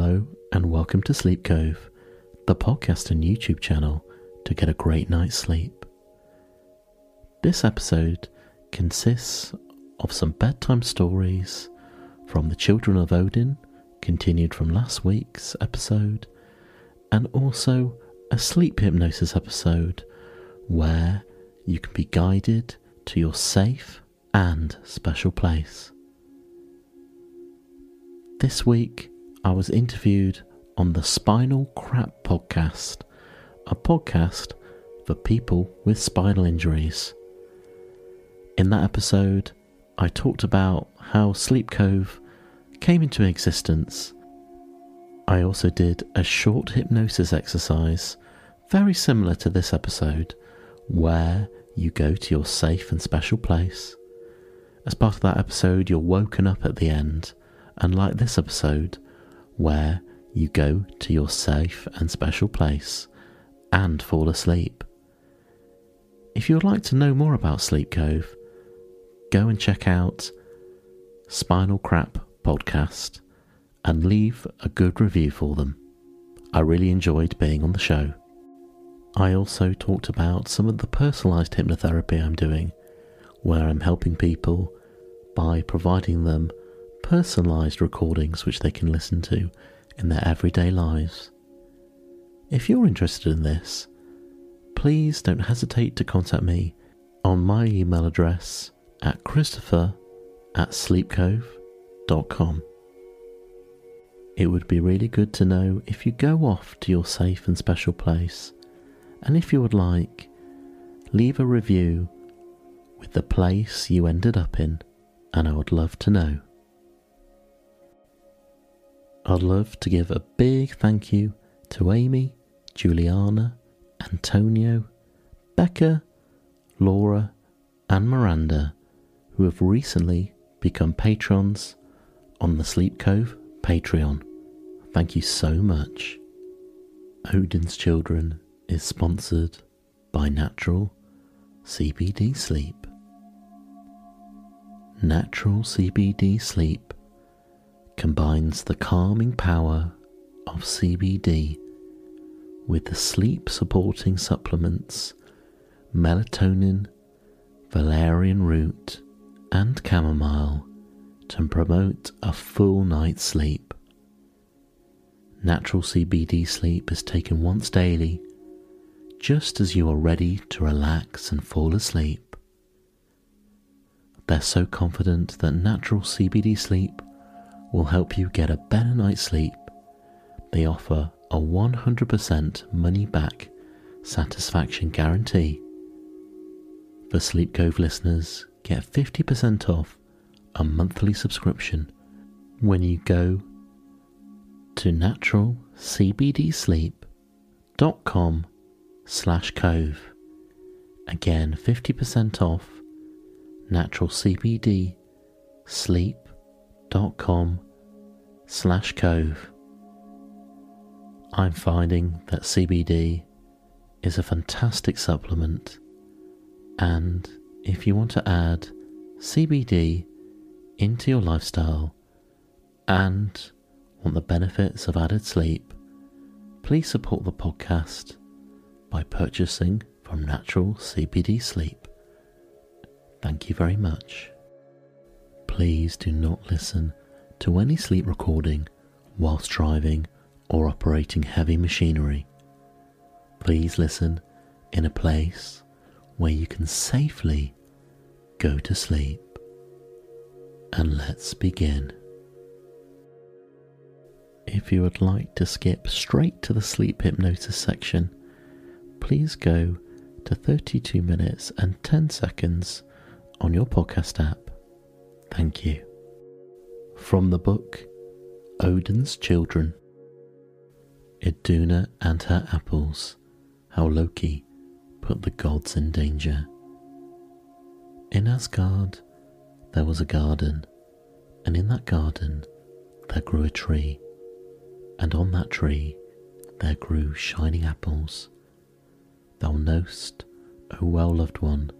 Hello, and welcome to Sleep Cove, the podcast and YouTube channel to get a great night's sleep. This episode consists of some bedtime stories from the Children of Odin, continued from last week's episode, and also a sleep hypnosis episode where you can be guided to your safe and special place. This week, I was interviewed on the Spinal Crap podcast, a podcast for people with spinal injuries. In that episode, I talked about how Sleep Cove came into existence. I also did a short hypnosis exercise, very similar to this episode, where you go to your safe and special place. As part of that episode, you're woken up at the end, and like this episode, where you go to your safe and special place and fall asleep. If you would like to know more about Sleep Cove, go and check out Spinal Crap Podcast and leave a good review for them. I really enjoyed being on the show. I also talked about some of the personalised hypnotherapy I'm doing, where I'm helping people by providing them personalised recordings which they can listen to in their everyday lives. If you're interested in this, please don't hesitate to contact me on my email address at christopher at sleepcove.com. It would be really good to know if you go off to your safe and special place, and if you would like, leave a review with the place you ended up in, and I would love to know. I'd love to give a big thank you to Amy, Juliana, Antonio, Becca, Laura, and Miranda, who have recently become patrons on the Sleep Cove Patreon. Thank you so much. Odin's Children is sponsored by Natural CBD Sleep. Natural CBD Sleep combines the calming power of CBD with the sleep supporting supplements melatonin, valerian root, and chamomile to promote a full night's sleep. Natural CBD sleep is taken once daily, just as you are ready to relax and fall asleep. They're so confident that natural CBD sleep will help you get a better night's sleep. They offer a 100% money back satisfaction guarantee. For Sleep Cove listeners, get 50% off a monthly subscription when you go to naturalcbdsleep.com slash cove. Again, 50% off naturalcbdsleep.com com slash cove. I'm finding that CBD is a fantastic supplement, and if you want to add CBD into your lifestyle and want the benefits of added sleep, please support the podcast by purchasing from Natural CBD Sleep. Thank you very much please do not listen to any sleep recording whilst driving or operating heavy machinery. Please listen in a place where you can safely go to sleep. And let's begin. If you would like to skip straight to the sleep hypnosis section, please go to 32 minutes and 10 seconds on your podcast app Thank you. From the book Odin's Children Iduna and Her Apples How Loki Put the Gods in Danger. In Asgard there was a garden, and in that garden there grew a tree, and on that tree there grew shining apples. Thou knowst, O well loved one,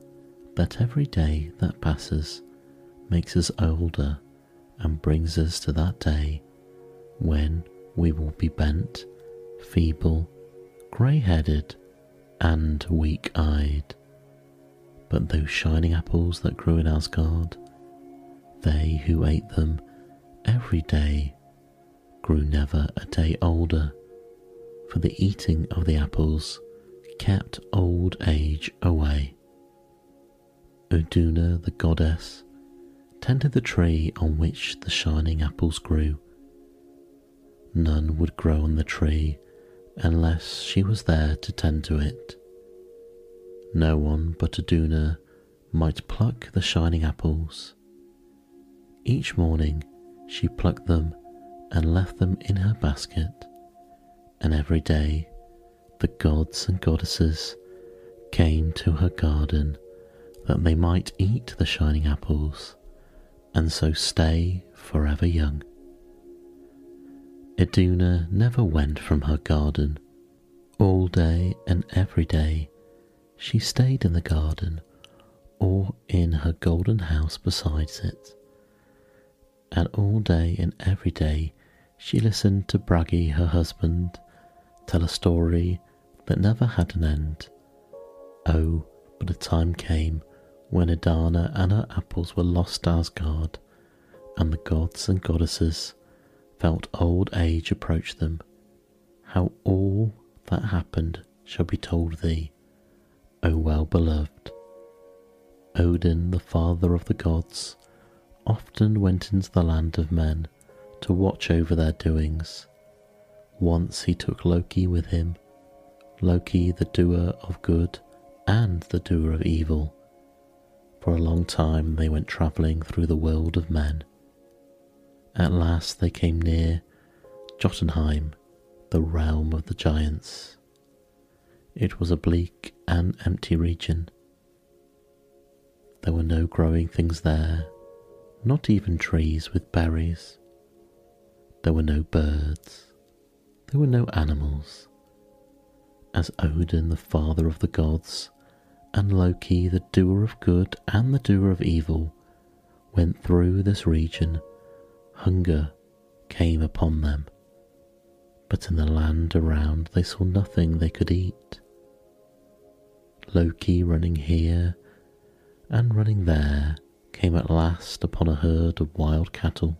that every day that passes makes us older and brings us to that day when we will be bent, feeble, grey headed, and weak eyed. But those shining apples that grew in Asgard, they who ate them every day grew never a day older, for the eating of the apples kept old age away. Iduna, the goddess, tended the tree on which the shining apples grew. None would grow on the tree unless she was there to tend to it. No one but Iduna might pluck the shining apples. Each morning she plucked them and left them in her basket, and every day the gods and goddesses came to her garden that they might eat the shining apples and so stay forever young. Iduna never went from her garden. All day and every day she stayed in the garden or in her golden house besides it. And all day and every day she listened to Bragi, her husband, tell a story that never had an end. Oh, but a time came when Iduna and her apples were lost to Asgard, and the gods and goddesses felt old age approach them. How all that happened shall be told thee, O well beloved. Odin, the father of the gods, often went into the land of men to watch over their doings. Once he took Loki with him, Loki the doer of good and the doer of evil for a long time they went travelling through the world of men. At last they came near Jotunheim, the realm of the giants. It was a bleak and empty region. There were no growing things there, not even trees with berries. There were no birds. There were no animals. As Odin, the father of the gods, and Loki, the doer of good and the doer of evil, went through this region, hunger came upon them. But in the land around they saw nothing they could eat. Loki, running here and running there, came at last upon a herd of wild cattle.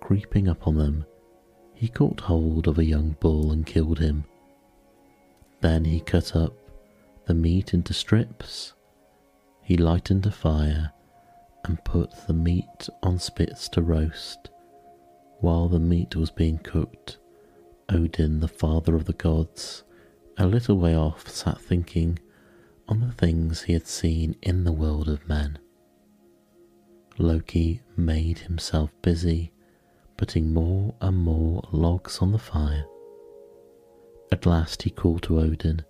Creeping up on them, he caught hold of a young bull and killed him. Then he cut up the meat into strips. He lightened a fire and put the meat on spits to roast. While the meat was being cooked, Odin, the father of the gods, a little way off, sat thinking on the things he had seen in the world of men. Loki made himself busy, putting more and more logs on the fire. At last he called to Odin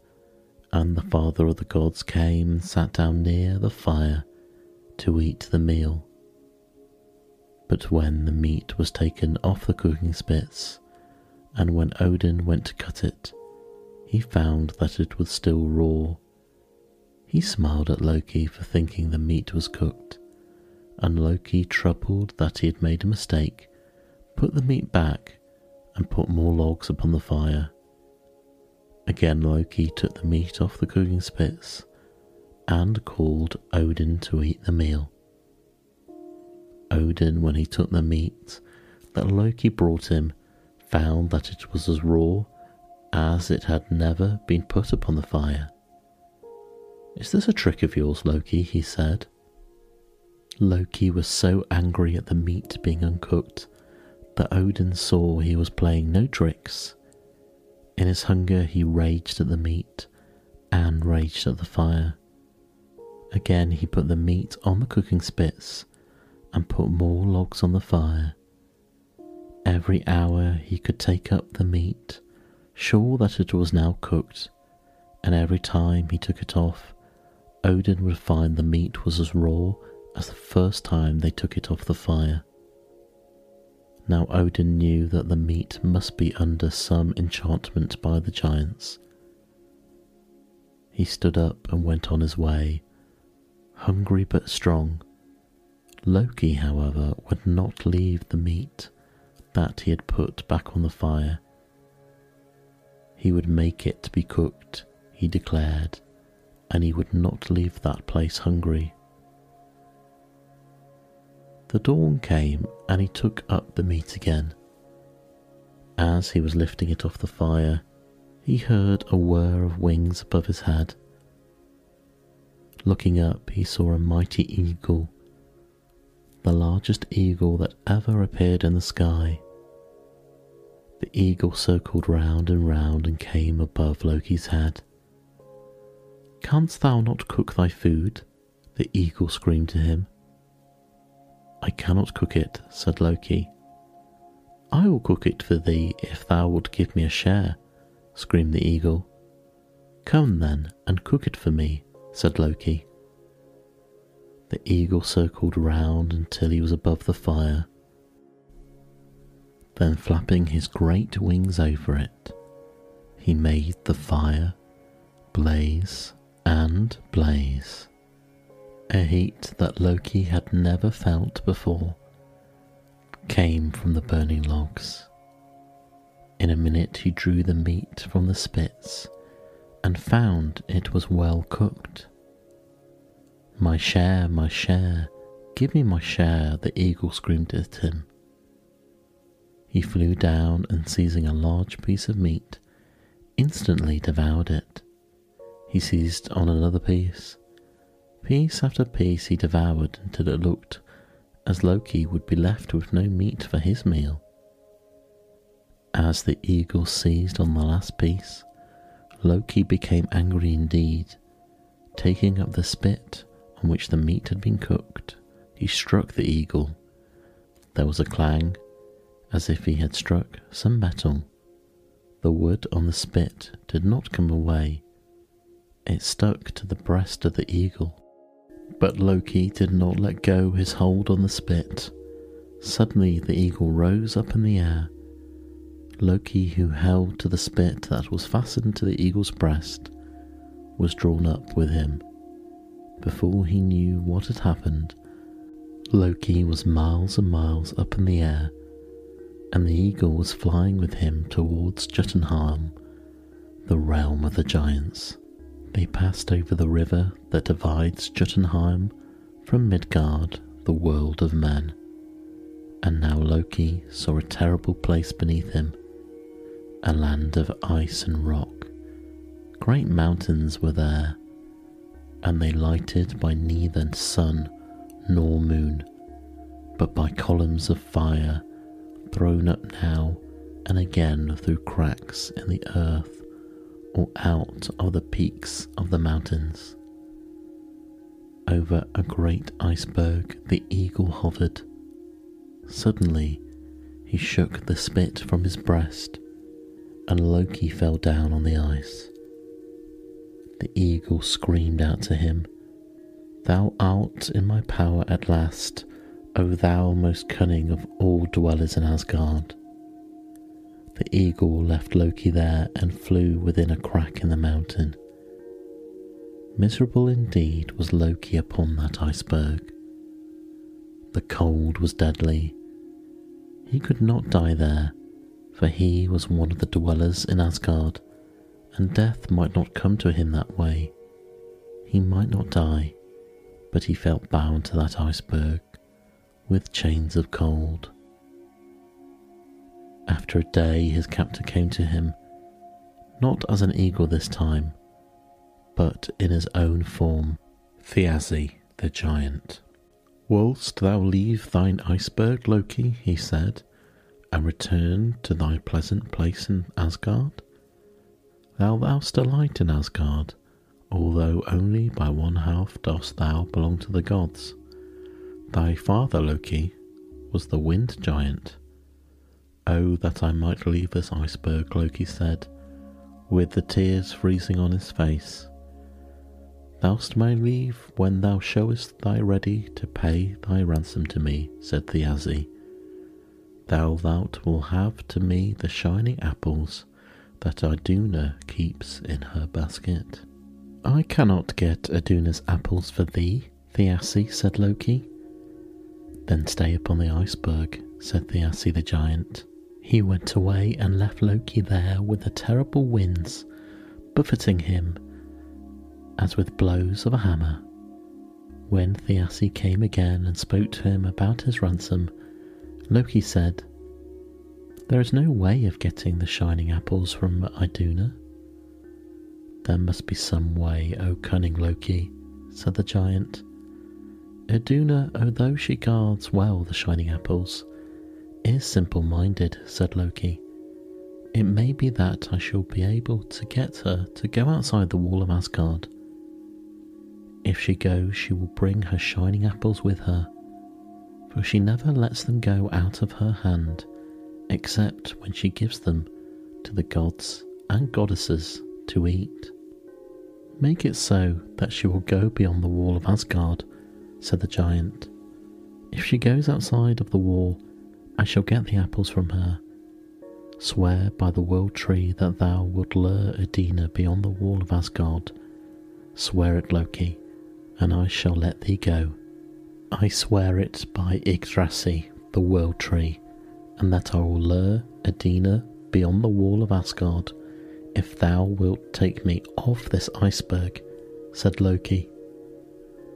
and the father of the gods came and sat down near the fire to eat the meal. But when the meat was taken off the cooking spits, and when Odin went to cut it, he found that it was still raw. He smiled at Loki for thinking the meat was cooked, and Loki, troubled that he had made a mistake, put the meat back and put more logs upon the fire. Again, Loki took the meat off the cooking spits and called Odin to eat the meal. Odin, when he took the meat that Loki brought him, found that it was as raw as it had never been put upon the fire. Is this a trick of yours, Loki? he said. Loki was so angry at the meat being uncooked that Odin saw he was playing no tricks in his hunger, he raged at the meat and raged at the fire. Again, he put the meat on the cooking spits and put more logs on the fire. Every hour he could take up the meat, sure that it was now cooked, and every time he took it off, Odin would find the meat was as raw as the first time they took it off the fire. Now Odin knew that the meat must be under some enchantment by the giants. He stood up and went on his way, hungry but strong. Loki, however, would not leave the meat that he had put back on the fire. He would make it to be cooked, he declared, and he would not leave that place hungry. The dawn came and he took up the meat again. As he was lifting it off the fire, he heard a whir of wings above his head. Looking up, he saw a mighty eagle, the largest eagle that ever appeared in the sky. The eagle circled round and round and came above Loki's head. Canst thou not cook thy food? The eagle screamed to him. I cannot cook it, said Loki. I will cook it for thee if thou wilt give me a share, screamed the eagle. Come then and cook it for me, said Loki. The eagle circled round until he was above the fire. Then, flapping his great wings over it, he made the fire blaze and blaze. A heat that Loki had never felt before came from the burning logs. In a minute he drew the meat from the spits and found it was well cooked. My share, my share, give me my share, the eagle screamed at him. He flew down and seizing a large piece of meat, instantly devoured it. He seized on another piece. Piece after piece he devoured until it looked as Loki would be left with no meat for his meal. As the eagle seized on the last piece, Loki became angry indeed. Taking up the spit on which the meat had been cooked, he struck the eagle. There was a clang, as if he had struck some metal. The wood on the spit did not come away, it stuck to the breast of the eagle. But Loki did not let go his hold on the spit. Suddenly the eagle rose up in the air. Loki, who held to the spit that was fastened to the eagle's breast, was drawn up with him. Before he knew what had happened, Loki was miles and miles up in the air, and the eagle was flying with him towards Jotunheim, the realm of the giants. They passed over the river that divides Jotunheim from Midgard, the world of men. And now Loki saw a terrible place beneath him, a land of ice and rock. Great mountains were there, and they lighted by neither sun nor moon, but by columns of fire thrown up now and again through cracks in the earth or out of the peaks of the mountains. Over a great iceberg the eagle hovered. Suddenly he shook the spit from his breast, and Loki fell down on the ice. The eagle screamed out to him, Thou art in my power at last, O thou most cunning of all dwellers in Asgard. The eagle left Loki there and flew within a crack in the mountain. Miserable indeed was Loki upon that iceberg. The cold was deadly. He could not die there, for he was one of the dwellers in Asgard, and death might not come to him that way. He might not die, but he felt bound to that iceberg with chains of cold. After a day, his captor came to him, not as an eagle this time, but in his own form, Thiassi the giant. Whilst thou leave thine iceberg, Loki, he said, and return to thy pleasant place in Asgard? Thou thou'st delight in Asgard, although only by one half dost thou belong to the gods. Thy father, Loki, was the wind giant Oh, that I might leave this iceberg, Loki said, with the tears freezing on his face. Thou'st may leave when thou showest thy ready to pay thy ransom to me, said Thiassi. Thou thou'lt will have to me the shining apples that Iduna keeps in her basket. I cannot get Iduna's apples for thee, Thiassi, said Loki. Then stay upon the iceberg said Thiassi the giant. He went away and left Loki there with the terrible winds buffeting him as with blows of a hammer. When Thiassi came again and spoke to him about his ransom, Loki said, There is no way of getting the shining apples from Iduna. There must be some way, O cunning Loki, said the giant. Iduna, although she guards well the shining apples, is simple minded, said Loki. It may be that I shall be able to get her to go outside the wall of Asgard. If she goes, she will bring her shining apples with her, for she never lets them go out of her hand, except when she gives them to the gods and goddesses to eat. Make it so that she will go beyond the wall of Asgard said the giant. If she goes outside of the wall, I shall get the apples from her. Swear by the world tree that thou wilt lure Iduna beyond the wall of Asgard. Swear it, Loki, and I shall let thee go. I swear it by Yggdrasil, the world tree, and that I will lure Iduna beyond the wall of Asgard if thou wilt take me off this iceberg, said Loki.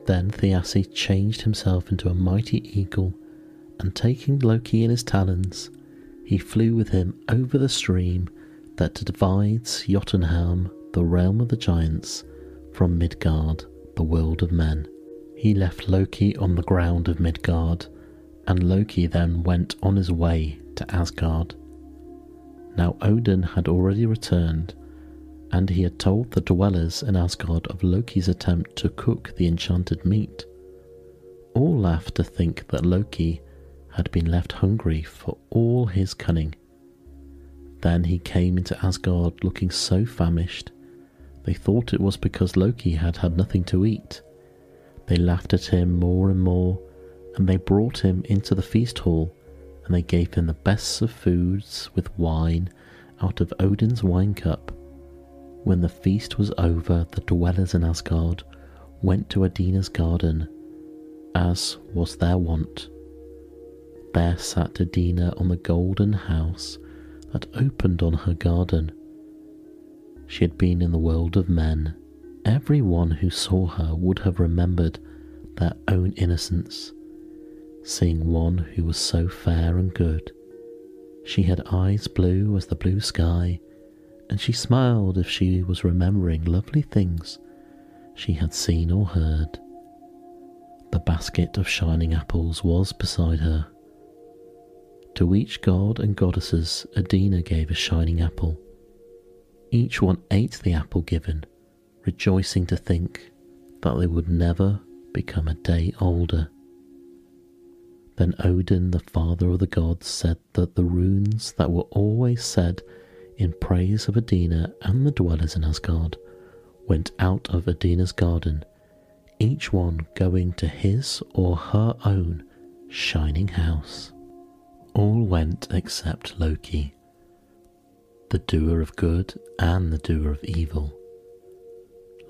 Then Thiassi changed himself into a mighty eagle, and taking Loki in his talons, he flew with him over the stream that divides Jotunheim, the realm of the giants, from Midgard, the world of men. He left Loki on the ground of Midgard, and Loki then went on his way to Asgard. Now Odin had already returned and he had told the dwellers in Asgard of Loki's attempt to cook the enchanted meat. All laughed to think that Loki had been left hungry for all his cunning. Then he came into Asgard looking so famished, they thought it was because Loki had had nothing to eat. They laughed at him more and more, and they brought him into the feast hall, and they gave him the best of foods with wine out of Odin's wine cup when the feast was over, the dwellers in Asgard went to Iduna's garden, as was their wont. There sat Iduna on the golden house that opened on her garden. She had been in the world of men. Every one who saw her would have remembered their own innocence, seeing one who was so fair and good. She had eyes blue as the blue sky and she smiled if she was remembering lovely things she had seen or heard. The basket of shining apples was beside her. To each god and goddesses Iduna gave a shining apple. Each one ate the apple given, rejoicing to think that they would never become a day older. Then Odin, the father of the gods, said that the runes that were always said in praise of Iduna and the dwellers in Asgard, went out of Iduna's garden, each one going to his or her own shining house. All went except Loki, the doer of good and the doer of evil.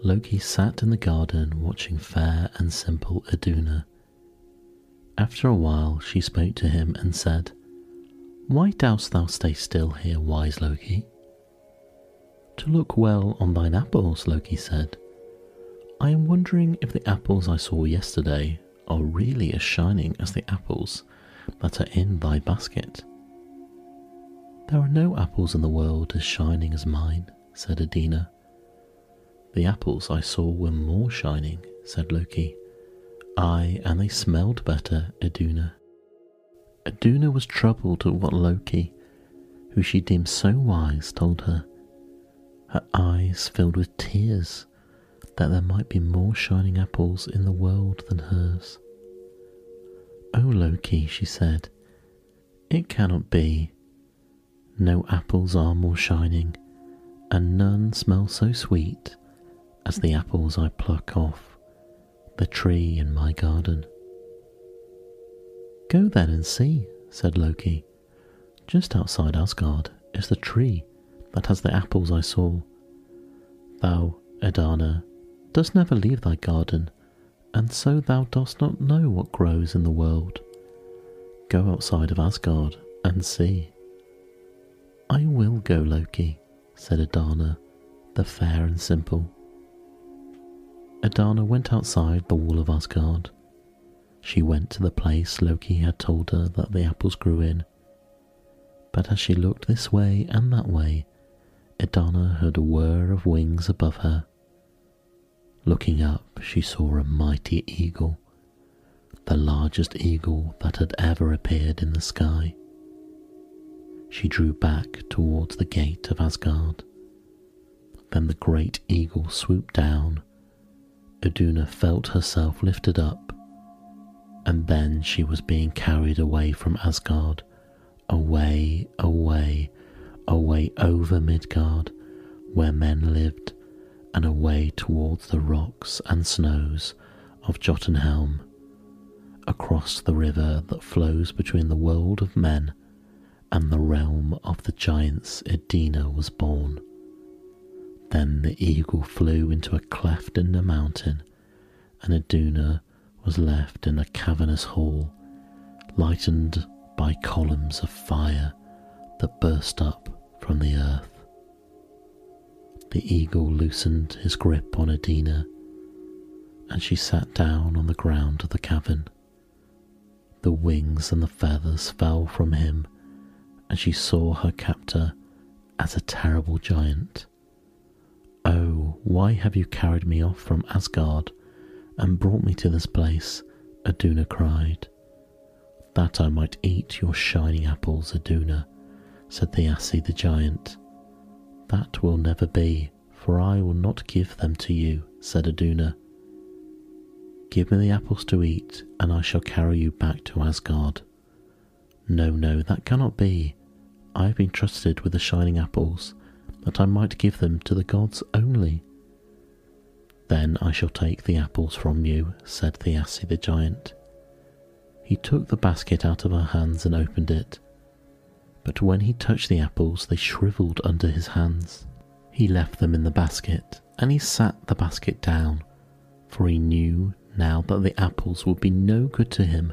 Loki sat in the garden watching fair and simple Iduna. After a while, she spoke to him and said, why dost thou stay still here, wise Loki? To look well on thine apples, Loki said. I am wondering if the apples I saw yesterday are really as shining as the apples that are in thy basket. There are no apples in the world as shining as mine, said Iduna. The apples I saw were more shining, said Loki. Aye, and they smelled better, Iduna. Iduna was troubled at what Loki, who she deemed so wise, told her. Her eyes filled with tears that there might be more shining apples in the world than hers. O Loki, she said, it cannot be. No apples are more shining, and none smell so sweet as the apples I pluck off the tree in my garden. Go then and see, said Loki. Just outside Asgard is the tree that has the apples I saw. Thou, Iduna, dost never leave thy garden, and so thou dost not know what grows in the world. go outside of Asgard and see. I will go, Loki, said Iduna, the fair and simple. Iduna went outside the wall of Asgard. She went to the place Loki had told her that the apples grew in. But as she looked this way and that way, Iduna heard a whir of wings above her. Looking up, she saw a mighty eagle, the largest eagle that had ever appeared in the sky. She drew back towards the gate of Asgard. Then the great eagle swooped down. Iduna felt herself lifted up, and then she was being carried away from Asgard, away, away, away over Midgard, where men lived, and away towards the rocks and snows of Jotunheim, across the river that flows between the world of men and the realm of the giants Iduna was borne. Then the eagle flew into a cleft in the mountain, and Iduna was left in a cavernous hall, lightened by columns of fire that burst up from the earth. The eagle loosened his grip on Iduna, and she sat down on the ground of the cavern. The wings and the feathers fell from him, and she saw her captor as a terrible giant. Oh, why have you carried me off from Asgard and brought me to this place? Iduna cried. That I might eat your shining apples, Iduna, said Thiassi the giant. That will never be, for I will not give them to you, said Iduna. Give me the apples to eat, and I shall carry you back to Asgard. No, no, that cannot be. I have been trusted with the shining apples, that I might give them to the gods only. Then I shall take the apples from you, said Thiassi the giant. He took the basket out of her hands and opened it. But when he touched the apples, they shriveled under his hands. He left them in the basket, and he sat the basket down, for he knew now that the apples would be no good to him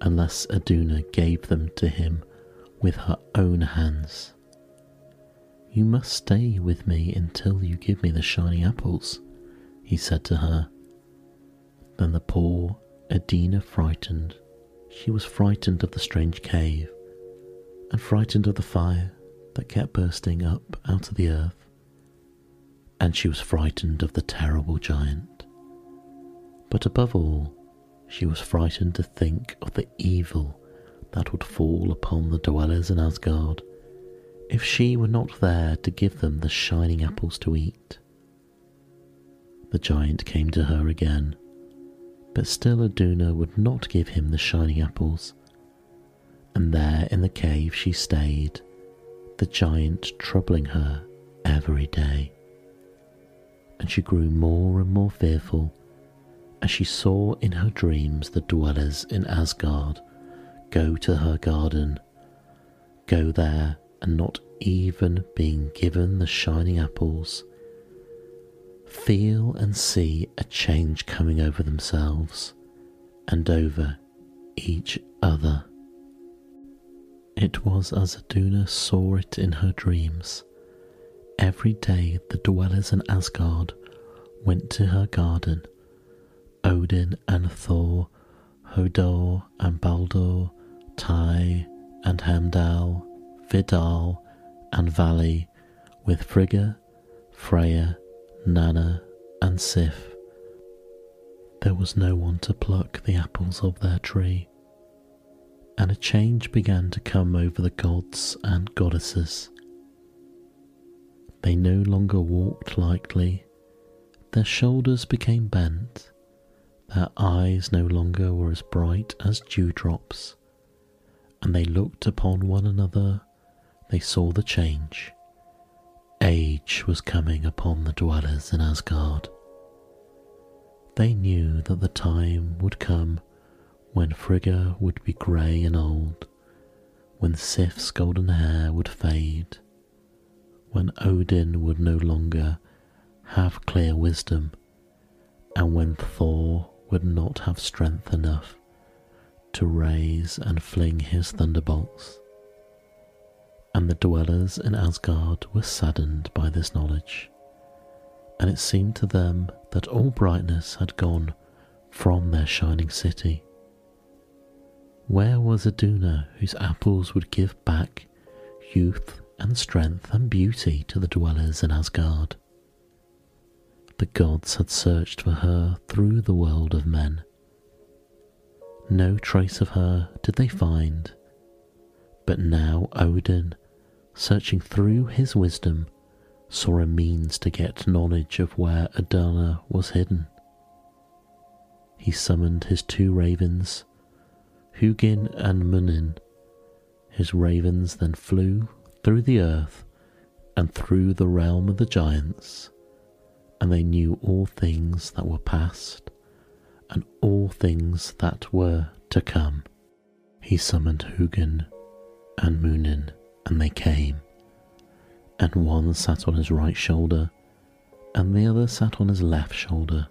unless Iduna gave them to him with her own hands. You must stay with me until you give me the shining apples, he said to her. Then the poor Iduna frightened. She was frightened of the strange cave, and frightened of the fire that kept bursting up out of the earth, and she was frightened of the terrible giant. But above all, she was frightened to think of the evil that would fall upon the dwellers in Asgard if she were not there to give them the shining apples to eat. The giant came to her again, but still Iduna would not give him the shining apples, and there in the cave she stayed, the giant troubling her every day. And she grew more and more fearful as she saw in her dreams the dwellers in Asgard go to her garden, go there and not even being given the shining apples, feel and see a change coming over themselves and over each other. It was as Iduna saw it in her dreams. Every day the dwellers in Asgard went to her garden. Odin and Thor, Hodor and Baldur, Tyr and Heimdall, Vidar and Vali, with Frigga, Freya, Nanna, and Sif. There was no one to pluck the apples of their tree, and a change began to come over the gods and goddesses. They no longer walked lightly, their shoulders became bent, their eyes no longer were as bright as dewdrops and they looked upon one another, they saw the change. Age was coming upon the dwellers in Asgard. They knew that the time would come when Frigga would be grey and old, when Sif's golden hair would fade, when Odin would no longer have clear wisdom, and when Thor would not have strength enough to raise and fling his thunderbolts. And the dwellers in Asgard were saddened by this knowledge, and it seemed to them that all brightness had gone from their shining city. Where was Iduna whose apples would give back youth and strength and beauty to the dwellers in Asgard? The gods had searched for her through the world of men. No trace of her did they find, but now Odin, searching through his wisdom, saw a means to get knowledge of where Iduna was hidden. He summoned his two ravens, Hugin and Munin. His ravens then flew through the earth and through the realm of the giants and they knew all things that were past and all things that were to come. He summoned Hugin and Munin, and they came, and one sat on his right shoulder, and the other sat on his left shoulder,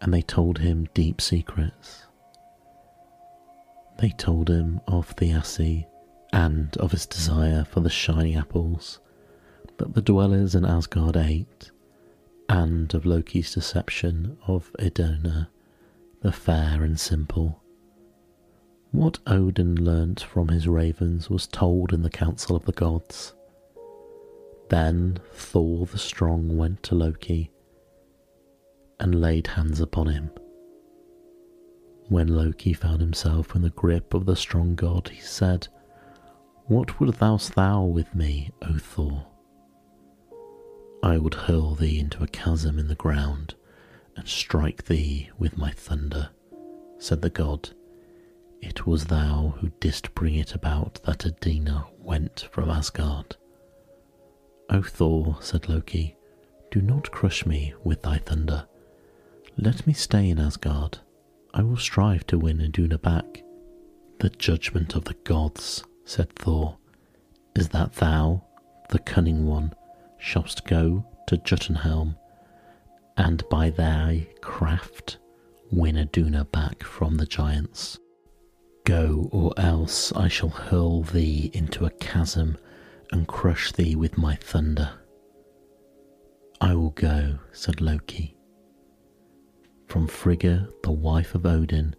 and they told him deep secrets. They told him of Thiassi and of his desire for the shiny apples that the dwellers in Asgard ate, and of Loki's deception of Iduna, the fair and simple. What Odin learnt from his ravens was told in the council of the gods. Then Thor the strong went to Loki and laid hands upon him. When Loki found himself in the grip of the strong god, he said, What wouldst thou with me, O Thor? I would hurl thee into a chasm in the ground and strike thee with my thunder, said the god. It was thou who didst bring it about that Iduna went from Asgard. O Thor, said Loki, do not crush me with thy thunder. Let me stay in Asgard. I will strive to win Iduna back. The judgment of the gods, said Thor, is that thou, the cunning one, shouldst go to Jotunheim, and by thy craft win Iduna back from the giants. Go, or else I shall hurl thee into a chasm and crush thee with my thunder. I will go, said Loki. From Frigga, the wife of Odin,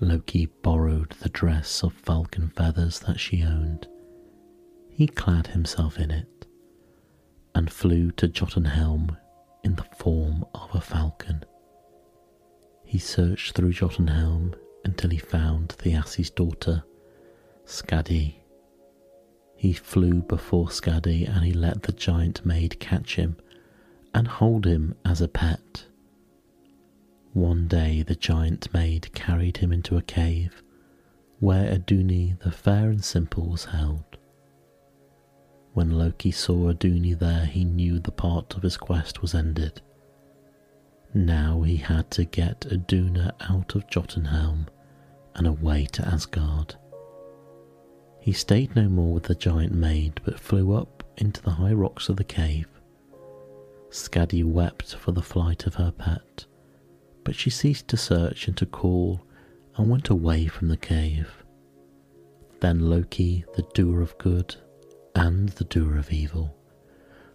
Loki borrowed the dress of falcon feathers that she owned. He clad himself in it and flew to Jotunheim in the form of a falcon. He searched through Jotunheim until he found Thiassi's daughter, Skadi. He flew before Skadi and he let the giant maid catch him and hold him as a pet. One day the giant maid carried him into a cave where Iduna the fair and simple was held. When Loki saw Iduna there, he knew the part of his quest was ended. Now he had to get Iduna out of Jotunheim and away to Asgard. He stayed no more with the giant maid, but flew up into the high rocks of the cave. Skadi wept for the flight of her pet, but she ceased to search and to call and went away from the cave. Then Loki, the doer of good, and the doer of evil,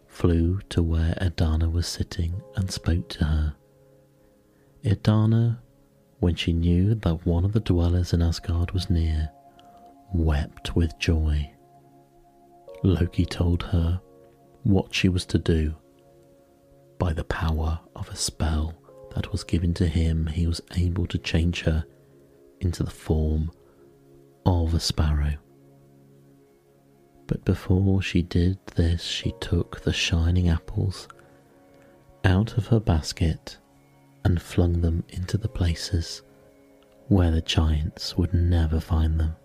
flew to where Iduna was sitting and spoke to her. Iduna, when she knew that one of the dwellers in Asgard was near, wept with joy. Loki told her what she was to do. By the power of a spell that was given to him, he was able to change her into the form of a sparrow. But before she did this, she took the shining apples out of her basket and flung them into the places where the giants would never find them.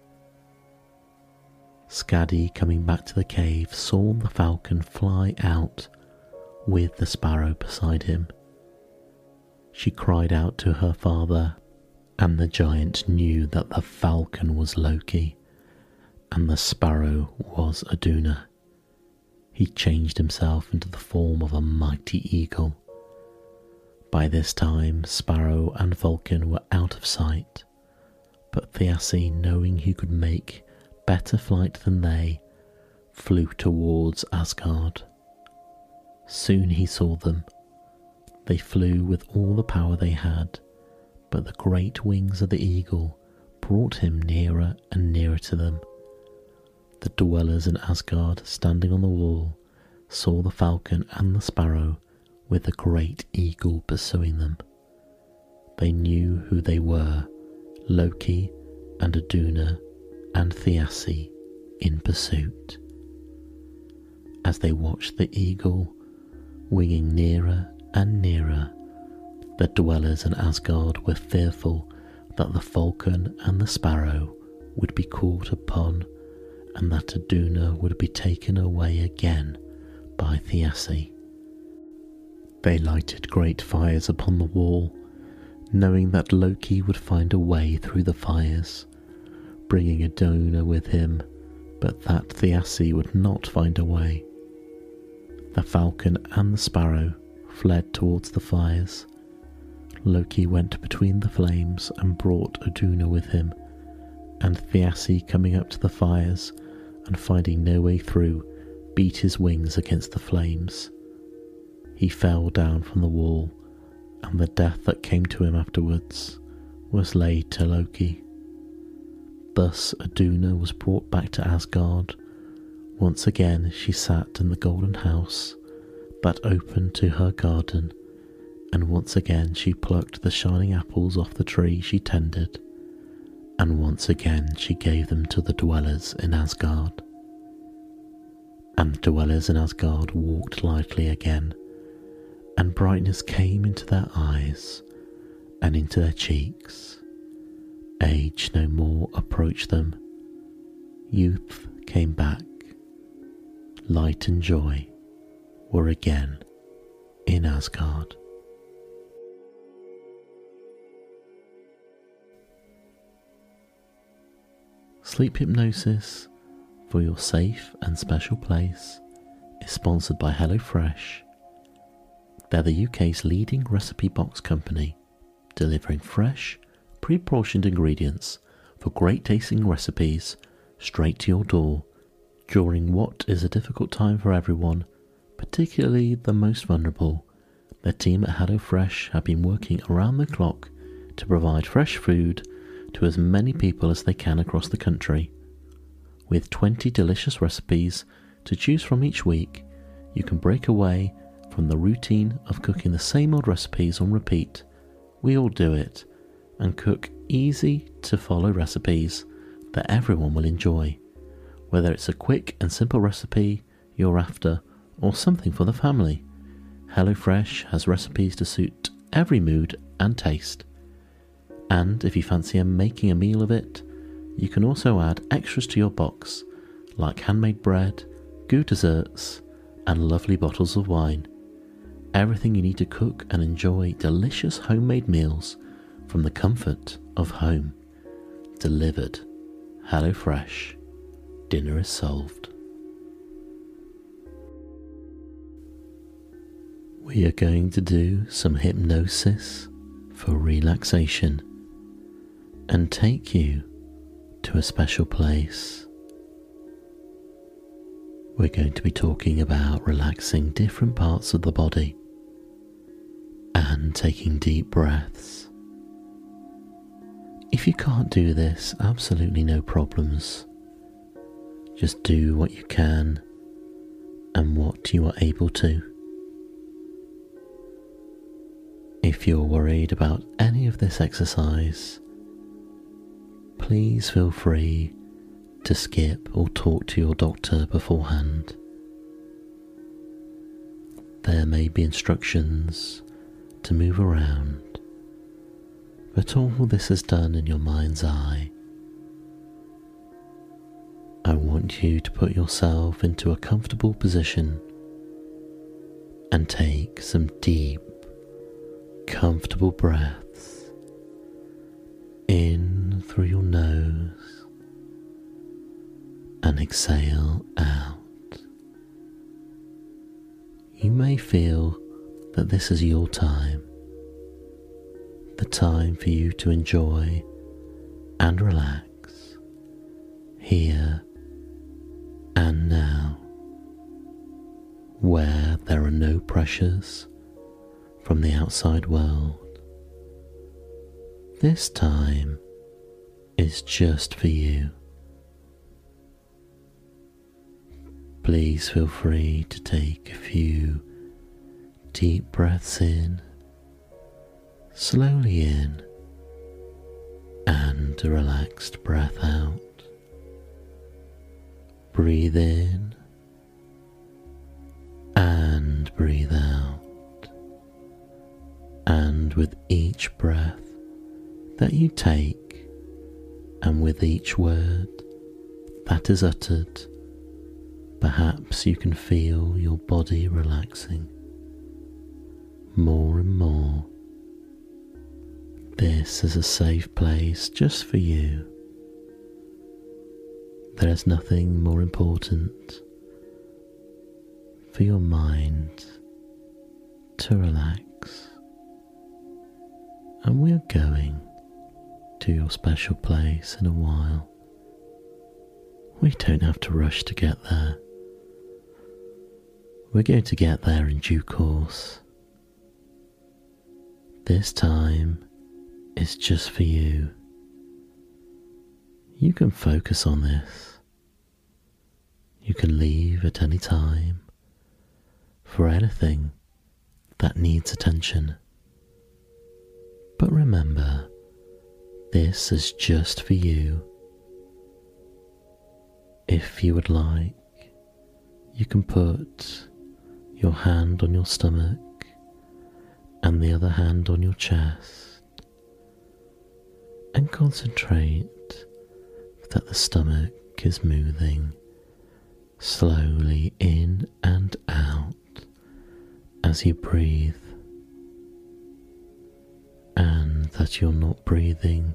Skadi, coming back to the cave, saw the falcon fly out with the sparrow beside him. She cried out to her father, and the giant knew that the falcon was Loki and the sparrow was Iduna. He changed himself into the form of a mighty eagle. By this time, Sparrow and Falcon were out of sight. But Thiassi, knowing he could make better flight than they, flew towards Asgard. Soon he saw them. They flew with all the power they had, but the great wings of the eagle brought him nearer and nearer to them. The dwellers in Asgard, standing on the wall, saw the falcon and the sparrow with the great eagle pursuing them. They knew who they were Loki and Iduna and Thiassi in pursuit. As they watched the eagle winging nearer and nearer, the dwellers in Asgard were fearful that the falcon and the sparrow would be caught upon and that Iduna would be taken away again by Thiassi. They lighted great fires upon the wall, knowing that Loki would find a way through the fires, bringing Iduna with him, but that Thiassi would not find a way. The falcon and the sparrow fled towards the fires. Loki went between the flames and brought Iduna with him, and Thiassi coming up to the fires and finding no way through, beat his wings against the flames. He fell down from the wall, and the death that came to him afterwards was laid to Loki. Thus Iduna was brought back to Asgard. Once again she sat in the golden house that opened to her garden, and once again she plucked the shining apples off the tree she tended and once again she gave them to the dwellers in Asgard. And the dwellers in Asgard walked lightly again, and brightness came into their eyes and into their cheeks. Age no more approached them. Youth came back. Light and joy were again in Asgard. Sleep Hypnosis for your safe and special place is sponsored by HelloFresh. They're the UK's leading recipe box company, delivering fresh, pre portioned ingredients for great tasting recipes straight to your door during what is a difficult time for everyone, particularly the most vulnerable. the team at HelloFresh have been working around the clock to provide fresh food to as many people as they can across the country. With 20 delicious recipes to choose from each week, you can break away from the routine of cooking the same old recipes on repeat. We all do it, and cook easy to follow recipes that everyone will enjoy. Whether it's a quick and simple recipe you're after or something for the family, HelloFresh has recipes to suit every mood and taste. And if you fancy making a meal of it, you can also add extras to your box, like handmade bread, good desserts, and lovely bottles of wine. Everything you need to cook and enjoy delicious homemade meals from the comfort of home. Delivered. HelloFresh. Dinner is solved. We are going to do some hypnosis for relaxation and take you to a special place. We're going to be talking about relaxing different parts of the body and taking deep breaths. If you can't do this, absolutely no problems. Just do what you can and what you are able to. If you're worried about any of this exercise, please feel free to skip or talk to your doctor beforehand. There may be instructions to move around, but all this is done in your mind's eye. I want you to put yourself into a comfortable position and take some deep, comfortable breaths in through your nose and exhale out. You may feel that this is your time, the time for you to enjoy and relax here and now, where there are no pressures from the outside world. This time is just for you. Please feel free to take a few deep breaths in, slowly in, and a relaxed breath out. Breathe in and breathe out. And with each breath that you take, and with each word that is uttered, Perhaps you can feel your body relaxing more and more. This is a safe place just for you. There is nothing more important for your mind to relax. And we're going to your special place in a while. We don't have to rush to get there. We're going to get there in due course. This time is just for you. You can focus on this. You can leave at any time for anything that needs attention. But remember, this is just for you. If you would like, you can put your hand on your stomach and the other hand on your chest, and concentrate that the stomach is moving slowly in and out as you breathe, and that you're not breathing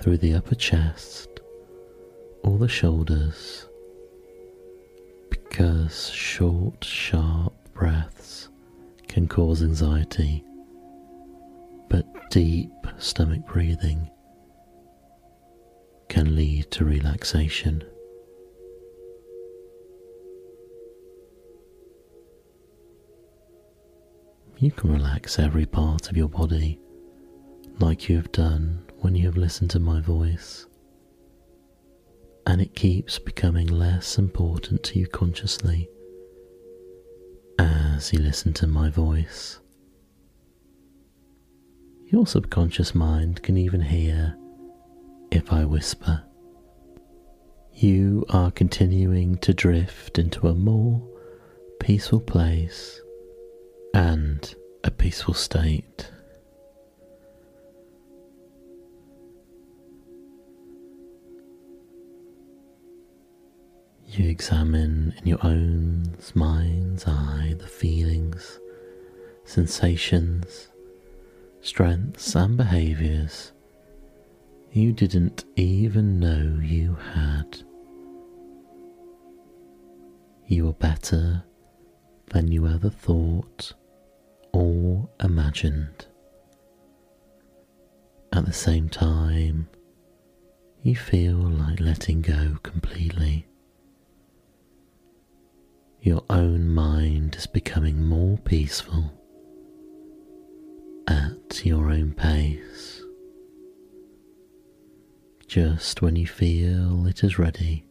through the upper chest or the shoulders because short, sharp breaths can cause anxiety, but deep stomach breathing can lead to relaxation. You can relax every part of your body like you have done when you have listened to my voice and it keeps becoming less important to you consciously as you listen to my voice. Your subconscious mind can even hear if I whisper. You are continuing to drift into a more peaceful place and a peaceful state. You examine in your own mind's eye the feelings, sensations, strengths, and behaviors you didn't even know you had. You are better than you ever thought or imagined. At the same time, you feel like letting go completely. Your own mind is becoming more peaceful at your own pace. Just when you feel it is ready,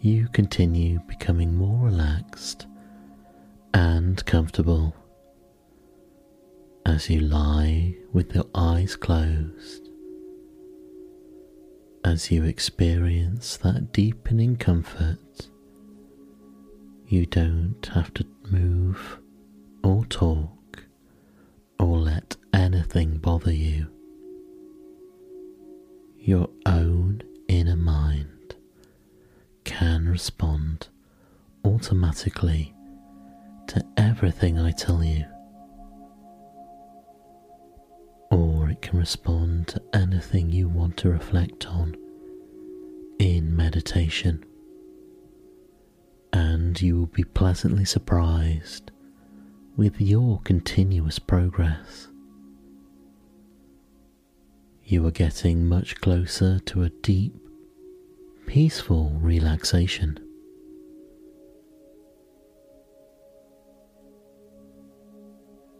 you continue becoming more relaxed and comfortable as you lie with your eyes closed, as you experience that deepening comfort you don't have to move or talk or let anything bother you. Your own inner mind can respond automatically to everything I tell you. Or it can respond to anything you want to reflect on in meditation and you will be pleasantly surprised with your continuous progress. you are getting much closer to a deep, peaceful relaxation.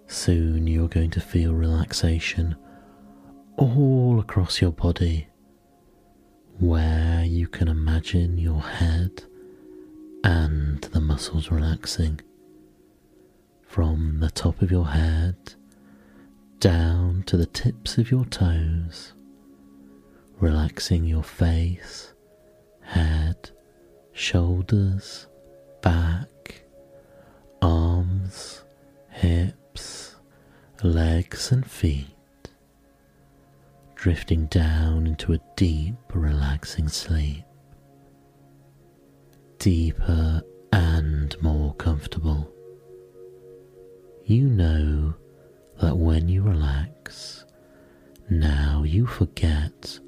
Soon you're going to feel relaxation all across your body, where you can imagine your head and the muscles relaxing from the top of your head down to the tips of your toes, relaxing your face, head, shoulders, back, arms, hips, legs, and feet, drifting down into a deep, relaxing sleep, deeper and more comfortable. You know that when you relax, now you forget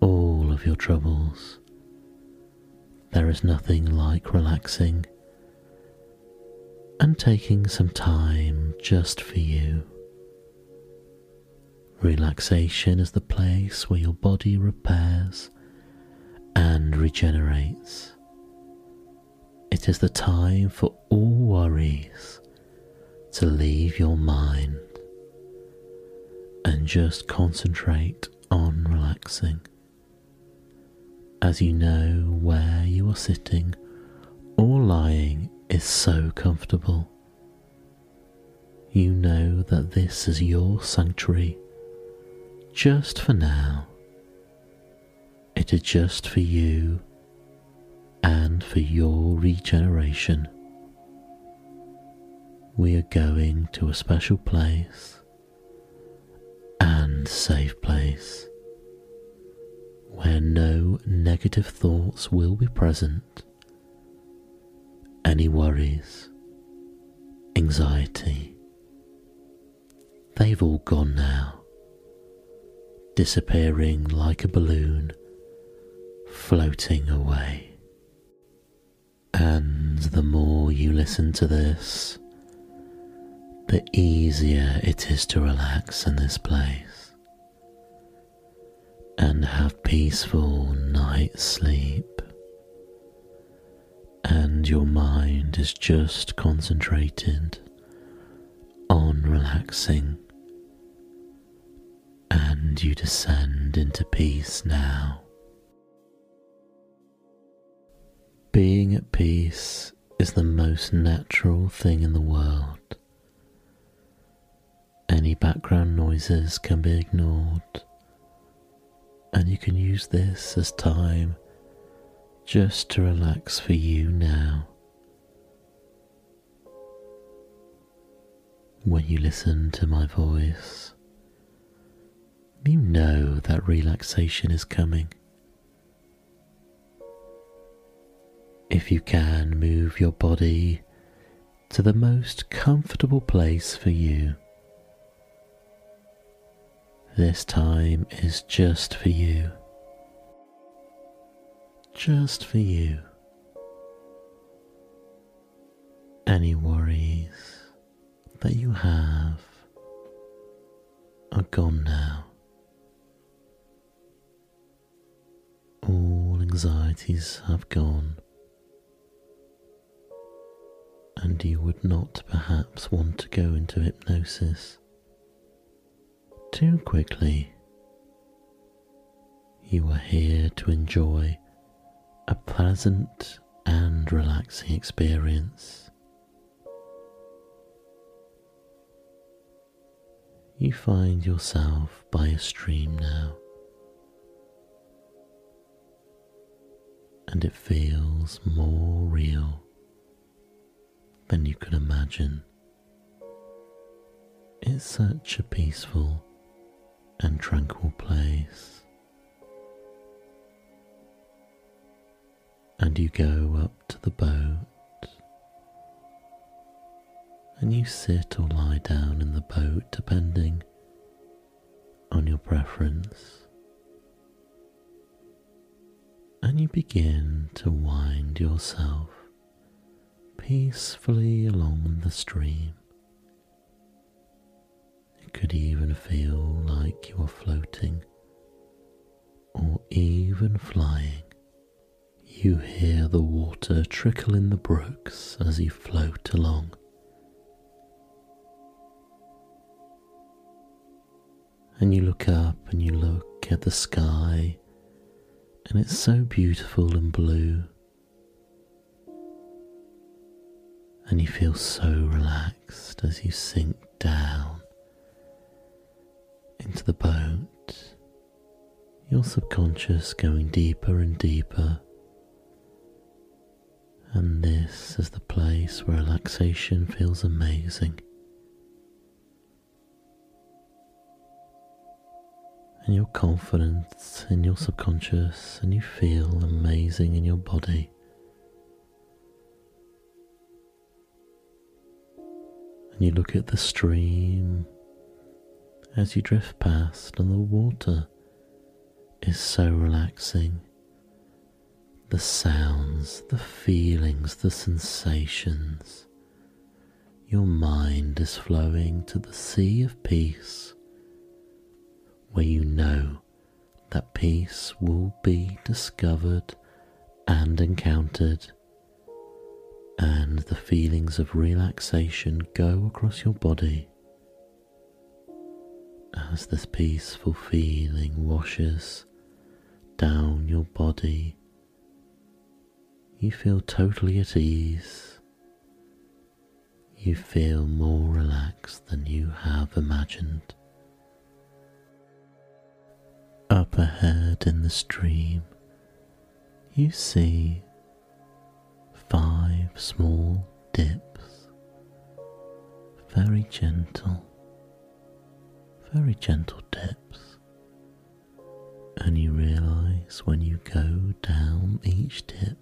all of your troubles. There is nothing like relaxing and taking some time just for you. Relaxation is the place where your body repairs and regenerates. It is the time for all worries to leave your mind and just concentrate on relaxing. As you know where you are sitting or lying is so comfortable. You know that this is your sanctuary just for now. It is just for you and for your regeneration. We are going to a special place and safe place where no negative thoughts will be present, any worries, anxiety. They've all gone now, disappearing like a balloon, floating away. And the more you listen to this, the easier it is to relax in this place and have peaceful night sleep. And your mind is just concentrated on relaxing, and you descend into peace now. Being at peace is the most natural thing in the world. Any background noises can be ignored, and you can use this as time just to relax for you now. When you listen to my voice, you know that relaxation is coming. If you can move your body to the most comfortable place for you, this time is just for you. Just for you. Any worries that you have are gone now. All anxieties have gone, and you would not perhaps want to go into hypnosis too quickly. You are here to enjoy a pleasant and relaxing experience. You find yourself by a stream now, and it feels more real than you could imagine. It's such a peaceful and tranquil place. And you go up to the boat and you sit or lie down in the boat depending on your preference. And you begin to wind yourself peacefully along the stream It could even feel like you are floating or even flying. You hear the water trickle in the brooks as you float along. And you look up and you look at the sky, and it's so beautiful and blue. And you feel so relaxed as you sink down into the boat, your subconscious going deeper and deeper. And this is the place where relaxation feels amazing. And you're confident in your subconscious, and you feel amazing in your body. And you look at the stream as you drift past, and the water is so relaxing. The sounds, the feelings, the sensations. Your mind is flowing to the sea of peace, where you know that peace will be discovered and encountered, and the feelings of relaxation go across your body as this peaceful feeling washes down your body, you feel totally at ease. You feel more relaxed than you have imagined. Up ahead in the stream, you see five small dips, very gentle very gentle dips, and you realize when you go down each dip,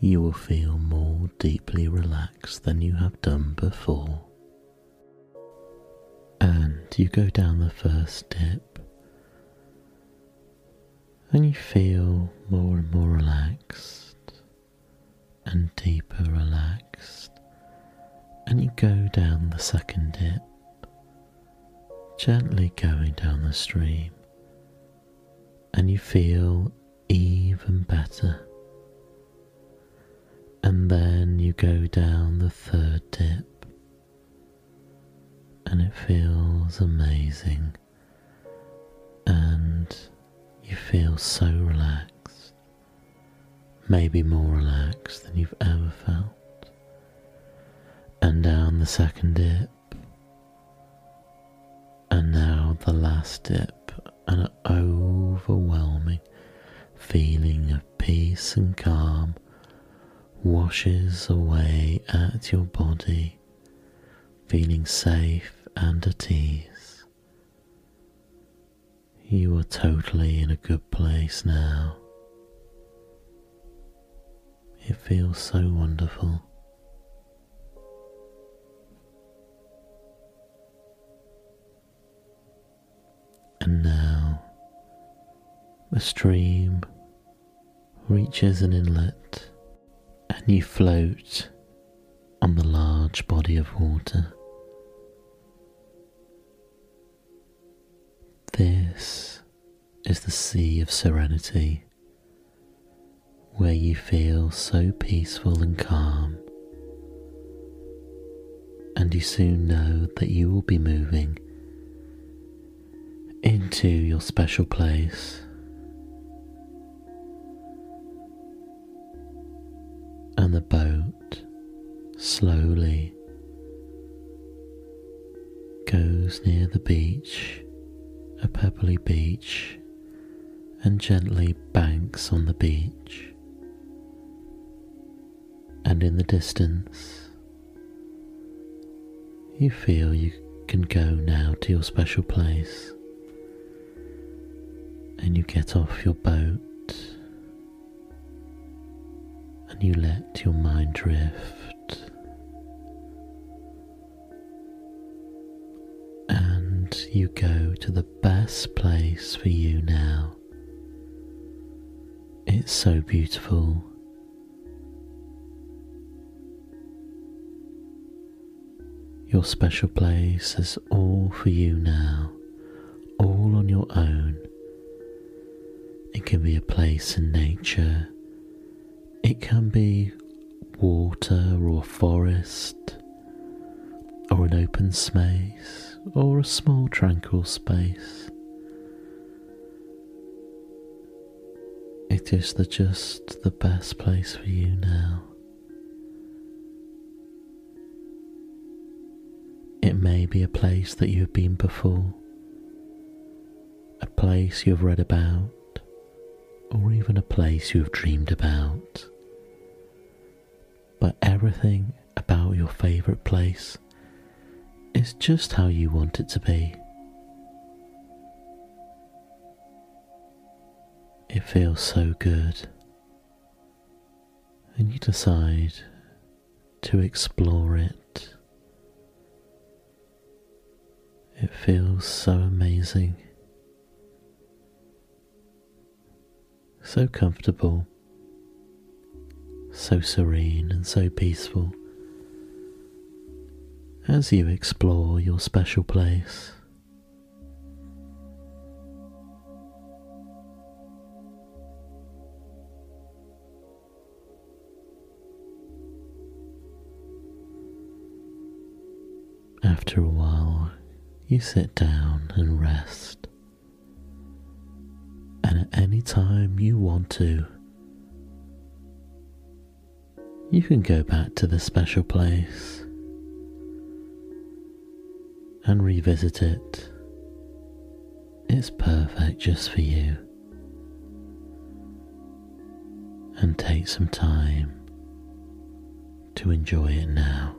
you will feel more deeply relaxed than you have done before. And you go down the first dip, and you feel more and more relaxed and deeper relaxed, and you go down the second dip gently going down the stream, and you feel even better. And then you go down the third dip, and it feels amazing, and you feel so relaxed, maybe more relaxed than you've ever felt. And down the second dip, and now the last dip, an overwhelming feeling of peace and calm washes away at your body, feeling safe and at ease. You are totally in a good place now. It feels so wonderful. And now the stream reaches an inlet and you float on the large body of water. This is the Sea of Serenity, where you feel so peaceful and calm, and you soon know that you will be moving into your special place. And the boat slowly goes near the beach, a pebbly beach, and gently banks on the beach. And in the distance, you feel you can go now to your special place and you get off your boat and you let your mind drift. And you go to the best place for you now. It's so beautiful. Your special place is all for you now, all on your own It can be a place in nature, it can be water or a forest, or an open space, or a small tranquil space. It is the just the best place for you now. It may be a place that you have been before, a place you have read about, or even a place you have dreamed about. But everything about your favourite place is just how you want it to be. It feels so good, and you decide to explore it. It feels so amazing, so comfortable, so serene, and so peaceful. As you explore your special place. After a while, you sit down and rest. And at any time you want to, you can go back to the special place and revisit it. It's perfect just for you. And take some time to enjoy it now.